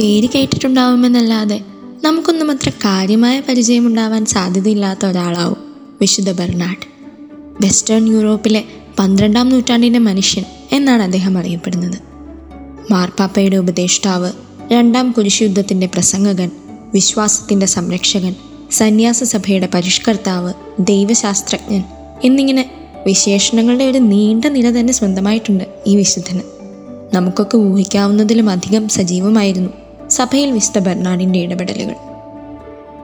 പേര് കേട്ടിട്ടുണ്ടാവുമെന്നല്ലാതെ നമുക്കൊന്നും അത്ര കാര്യമായ പരിചയമുണ്ടാവാൻ സാധ്യതയില്ലാത്ത ഒരാളാവും വിശുദ്ധ ബെർണാഡ്. വെസ്റ്റേൺ യൂറോപ്പിലെ പന്ത്രണ്ടാം നൂറ്റാണ്ടിന്റെ മനുഷ്യൻ എന്നാണ് അദ്ദേഹം അറിയപ്പെടുന്നത്. മാർപ്പാപ്പയുടെ ഉപദേഷ്ടാവ് രണ്ടാം കുരിശുദ്ധത്തിന്റെ പ്രസംഗകൻ വിശ്വാസത്തിന്റെ സംരക്ഷകൻ സന്യാസ സഭയുടെ പരിഷ്കർത്താവ് ദൈവശാസ്ത്രജ്ഞൻ എന്നിങ്ങനെ വിശേഷണങ്ങളുടെ ഒരു നീണ്ട നിര തന്നെ സ്വന്തമായിട്ടുണ്ട് ഈ വിശുദ്ധന്. നമുക്കൊക്കെ ഊഹിക്കാവുന്നതിലും അധികം സജീവമായിരുന്നു സഭയിൽ വിശുദ്ധ ബെർണാഡിന്റെ ഇടപെടലുകൾ.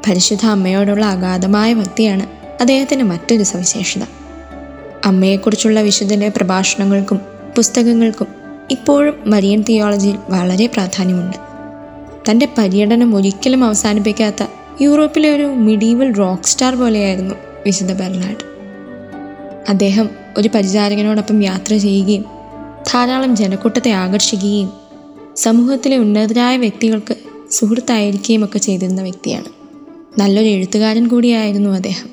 പരിശുദ്ധ അമ്മയോടുള്ള അഗാധമായ ഭക്തിയാണ് അദ്ദേഹത്തിന്റെ മറ്റൊരു സവിശേഷത. അമ്മയെക്കുറിച്ചുള്ള വിശുദ്ധന്റെ പ്രഭാഷണങ്ങൾക്കും പുസ്തകങ്ങൾക്കും ഇപ്പോഴും മരിയൻ തിയോളജിയിൽ വളരെ പ്രാധാന്യമുണ്ട്. തന്റെ പര്യടനം ഒരിക്കലും അവസാനിപ്പിക്കാത്ത യൂറോപ്പിലെ ഒരു മിഡീവൽ റോക്ക് സ്റ്റാർ പോലെയായിരുന്നു വിശുദ്ധ ബെർണാഡ്. അദ്ദേഹം ഒരു പരിചാരകനോടൊപ്പം യാത്ര ചെയ്യുകയും ധാരാളം ജനക്കൂട്ടത്തെ ആകർഷിക്കുകയും സമൂഹത്തിലെ ഉന്നതരായ വ്യക്തികൾക്ക് സുഹൃത്തായിരിക്കുകയും ഒക്കെ ചെയ്തിരുന്ന വ്യക്തിയാണ്. നല്ലൊരു എഴുത്തുകാരൻ കൂടിയായിരുന്നു അദ്ദേഹം.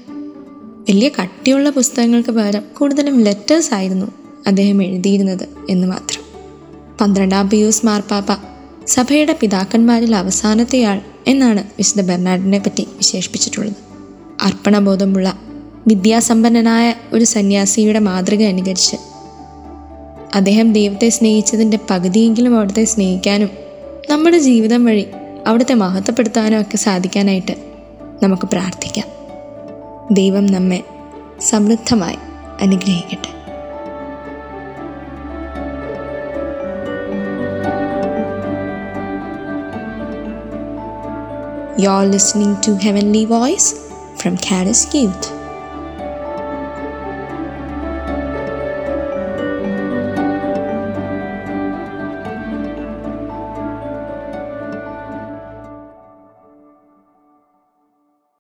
വലിയ കട്ടിയുള്ള പുസ്തകങ്ങൾക്ക് പകരം കൂടുതലും ലെറ്റേഴ്സ് ആയിരുന്നു അദ്ദേഹം എഴുതിയിരുന്നത് എന്ന് മാത്രം. പന്ത്രണ്ടാം പിയൂസ് മാർപ്പാപ്പ സഭയുടെ പിതാക്കന്മാരിൽ അവസാനത്തെയാൾ എന്നാണ് വിശുദ്ധ ബെർണാഡിനെ പറ്റി വിശേഷിപ്പിച്ചിട്ടുള്ളത്. അർപ്പണബോധമുള്ള വിദ്യാസമ്പന്നനായ ഒരു സന്യാസിയുടെ മാതൃക അനുകരിച്ച് അദ്ദേഹം ദൈവത്തെ സ്നേഹിച്ചതിന്റെ പകുതിയെങ്കിലും അവിടുത്തെ സ്നേഹിക്കാനും നമ്മുടെ ജീവിതം വഴി അവിടുത്തെ മഹത്വപ്പെടുത്താനും ഒക്കെ സാധിക്കാനായിട്ട് നമുക്ക് പ്രാർത്ഥിക്കാം ദൈവം നമ്മെ സമൃദ്ധമായി അനുഗ്രഹിക്കട്ടെ You're listening to Heavenly Voice from Caris Youth.